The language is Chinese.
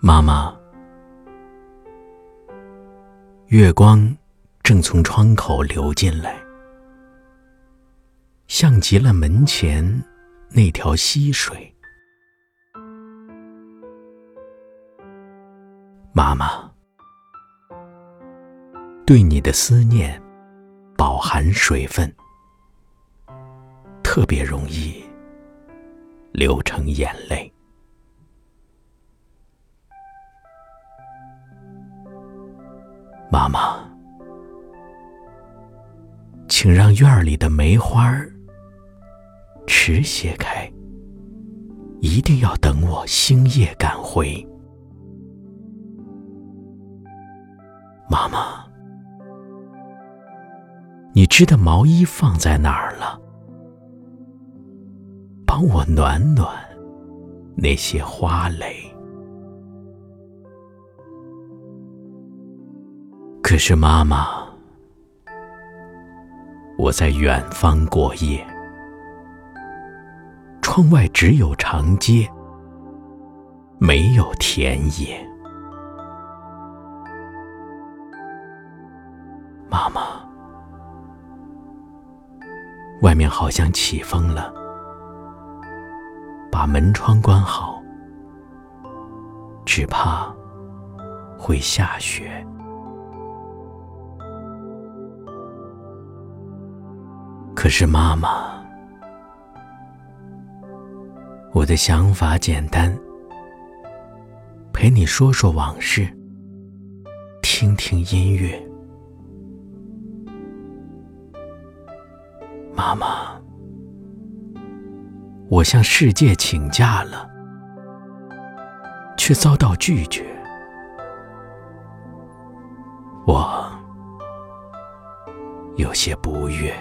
妈妈，月光正从窗口流进来，像极了门前那条溪水。妈妈，对你的思念饱含水分，特别容易流成眼泪。妈妈，请让院儿里的梅花迟些开，一定要等我星夜赶回。妈妈，你织的毛衣放在哪儿了？帮我暖暖那些花蕾。可是妈妈，我在远方过夜，窗外只有长街，没有田野。妈妈，外面好像起风了，把门窗关好，只怕会下雪。可是妈妈，我的想法简单，陪你说说往事，听听音乐。妈妈，我向世界请假了，却遭到拒绝。我有些不悦。